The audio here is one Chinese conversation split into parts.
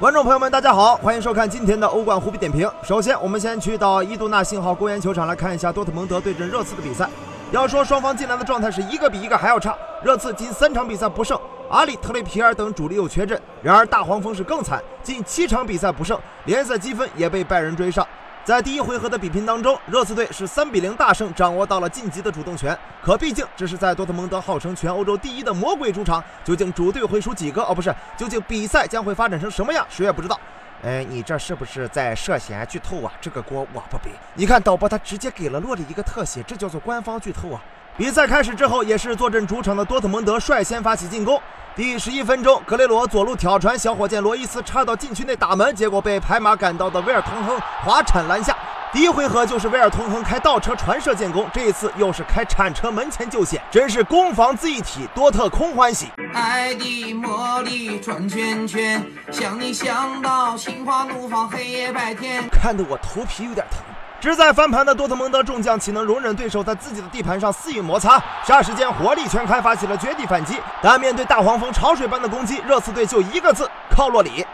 观众朋友们，大家好，欢迎收看今天的欧冠虎皮点评。首先，我们先去到伊杜纳信号公园球场来看一下多特蒙德对阵热刺的比赛。要说双方进来的状态是一个比一个还要差，热刺近三场比赛不胜，阿里、特雷皮尔等主力又缺阵。然而大黄蜂是更惨，近七场比赛不胜，联赛积分也被拜仁追上。在第一回合的比拼当中，热刺队是三比零大胜，掌握到了晋级的主动权。可毕竟这是在多特蒙德号称全欧洲第一的魔鬼主场，究竟主队会输几个？哦，不是，究竟比赛将会发展成什么样，谁也不知道。哎，你这是不是在涉嫌剧透啊？这个锅我不背。你看导播他直接给了洛里一个特写，这叫做官方剧透啊。比赛开始之后，也是坐镇主场的多特蒙德率先发起进攻。第十一分钟，格雷罗左路挑传，小火箭罗伊斯插到禁区内打门，结果被拍马赶到的威尔通亨滑铲拦下。第一回合就是威尔通亨开倒车传射建功，这一次又是开铲车门前救险，真是攻防自一体，多特空欢喜。爱的魔力转圈圈，想你想到心花怒放，黑夜白天，看得我头皮有点疼。志在翻盘的多特蒙德众将岂能容忍对手在自己的地盘上肆意摩擦？霎时间火力全开，发起了绝地反击。但面对大黄蜂潮水般的攻击，热刺队就一个字：靠洛里。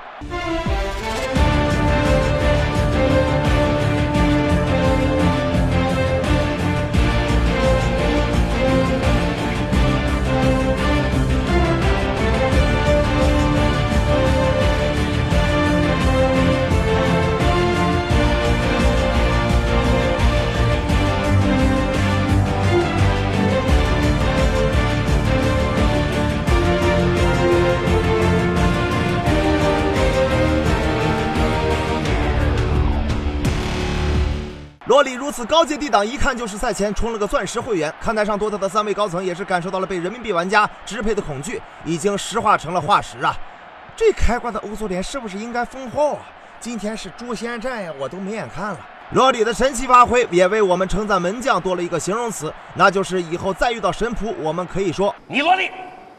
罗里如此高阶低档，一看就是赛前充了个钻石会员。看台上多特的三位高层也是感受到了被人民币玩家支配的恐惧，已经石化成了化石啊！这开挂的欧足联是不是应该封号啊？今天是诛仙战呀，我都没眼看了。罗里的神奇发挥也为我们称赞门将多了一个形容词，那就是以后再遇到神仆，我们可以说你罗里，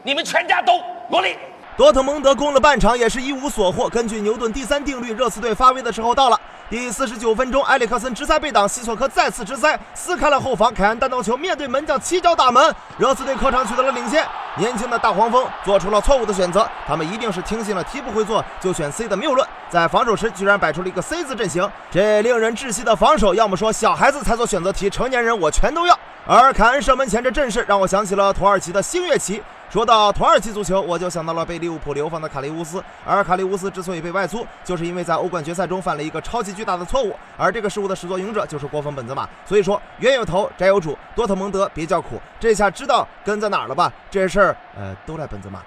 你们全家都罗里。多特蒙德攻了半场也是一无所获。根据牛顿第三定律，热刺队发威的时候到了。第四十九分钟，埃里克森直塞被挡，西索科再次直塞，撕开了后防。凯恩单刀球面对门将七脚打门，热刺队客场取得了领先。年轻的大黄蜂做出了错误的选择，他们一定是听信了题不会做就选 C 的谬论，在防守时居然摆出了一个 C 字阵型，这令人窒息的防守，要么说小孩子才做选择题，成年人我全都要。而凯恩射门前这阵势，让我想起了土耳其的星月旗。说到土耳其足球，我就想到了被利物浦流放的卡利乌斯。而卡利乌斯之所以被外租，就是因为在欧冠决赛中犯了一个超级巨大的错误。而这个失误的始作俑者就是国风本泽马。所以说，冤有头债有主，多特蒙德别叫苦。这下知道根在哪儿了吧？这事儿，呃，都赖本泽马。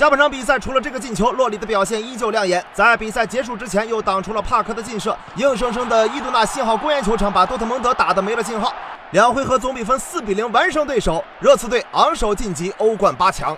下半场比赛除了这个进球，洛里的表现依旧亮眼。在比赛结束之前，又挡出了帕克的劲射，硬生生的伊杜纳信号公园球场把多特蒙德打得没了信号。两回合总比分四比零完胜对手，热刺队昂首晋级欧冠八强。